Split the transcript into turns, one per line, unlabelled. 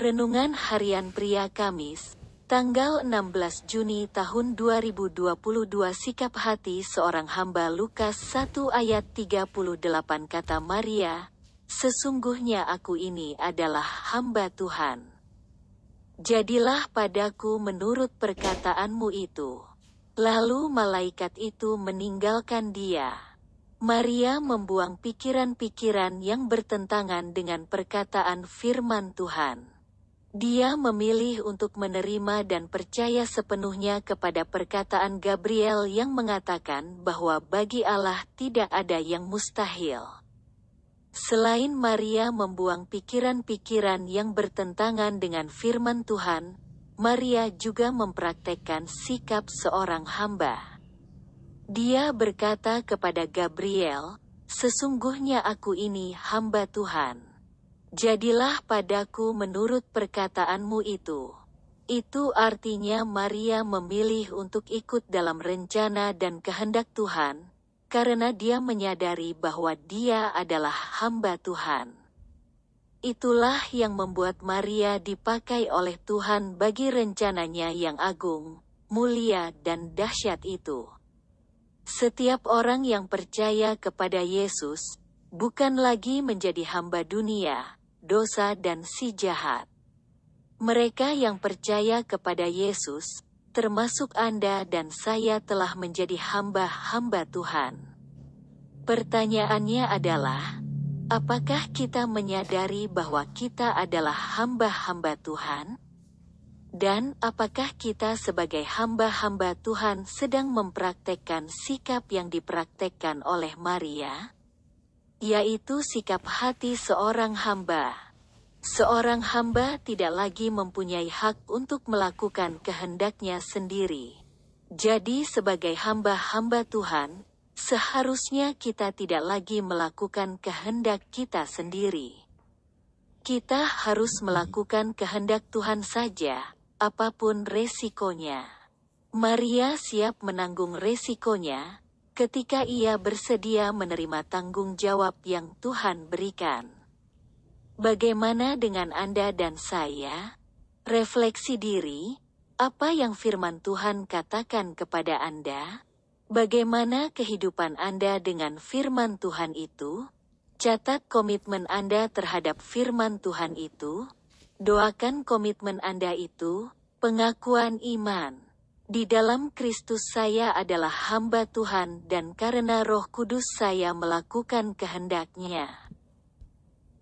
Renungan Harian Pria Kamis, tanggal 16 Juni tahun 2022 Sikap hati seorang hamba Lukas 1 ayat 38 kata Maria, Sesungguhnya aku ini adalah hamba Tuhan. Jadilah padaku menurut perkataanmu itu. Lalu malaikat itu meninggalkan dia. Maria membuang pikiran-pikiran yang bertentangan dengan perkataan firman Tuhan. Dia memilih untuk menerima dan percaya sepenuhnya kepada perkataan Gabriel yang mengatakan bahwa bagi Allah tidak ada yang mustahil. Selain Maria membuang pikiran-pikiran yang bertentangan dengan firman Tuhan, Maria juga mempraktekkan sikap seorang hamba. Dia berkata kepada Gabriel, "Sesungguhnya aku ini hamba Tuhan." Jadilah padaku menurut perkataanmu itu. Itu artinya Maria memilih untuk ikut dalam rencana dan kehendak Tuhan, karena dia menyadari bahwa dia adalah hamba Tuhan. Itulah yang membuat Maria dipakai oleh Tuhan bagi rencananya yang agung, mulia dan dahsyat itu. Setiap orang yang percaya kepada Yesus, bukan lagi menjadi hamba dunia, dosa dan si jahat. Mereka yang percaya kepada Yesus, termasuk Anda dan saya telah menjadi hamba-hamba Tuhan. Pertanyaannya adalah, apakah kita menyadari bahwa kita adalah hamba-hamba Tuhan? Dan apakah kita sebagai hamba-hamba Tuhan sedang mempraktekkan sikap yang dipraktekkan oleh Maria? Yaitu sikap hati seorang hamba. Seorang hamba tidak lagi mempunyai hak untuk melakukan kehendaknya sendiri. Jadi sebagai hamba-hamba Tuhan, seharusnya kita tidak lagi melakukan kehendak kita sendiri. Kita harus melakukan kehendak Tuhan saja, apa pun resikonya. Maria siap menanggung resikonya, ketika ia bersedia menerima tanggung jawab yang Tuhan berikan. Bagaimana dengan Anda dan saya? Refleksi diri, apa yang firman Tuhan katakan kepada Anda? Bagaimana kehidupan Anda dengan firman Tuhan itu? Catat komitmen Anda terhadap firman Tuhan itu. Doakan komitmen Anda itu, pengakuan iman. Di dalam Kristus saya adalah hamba Tuhan dan karena roh kudus saya melakukan kehendaknya.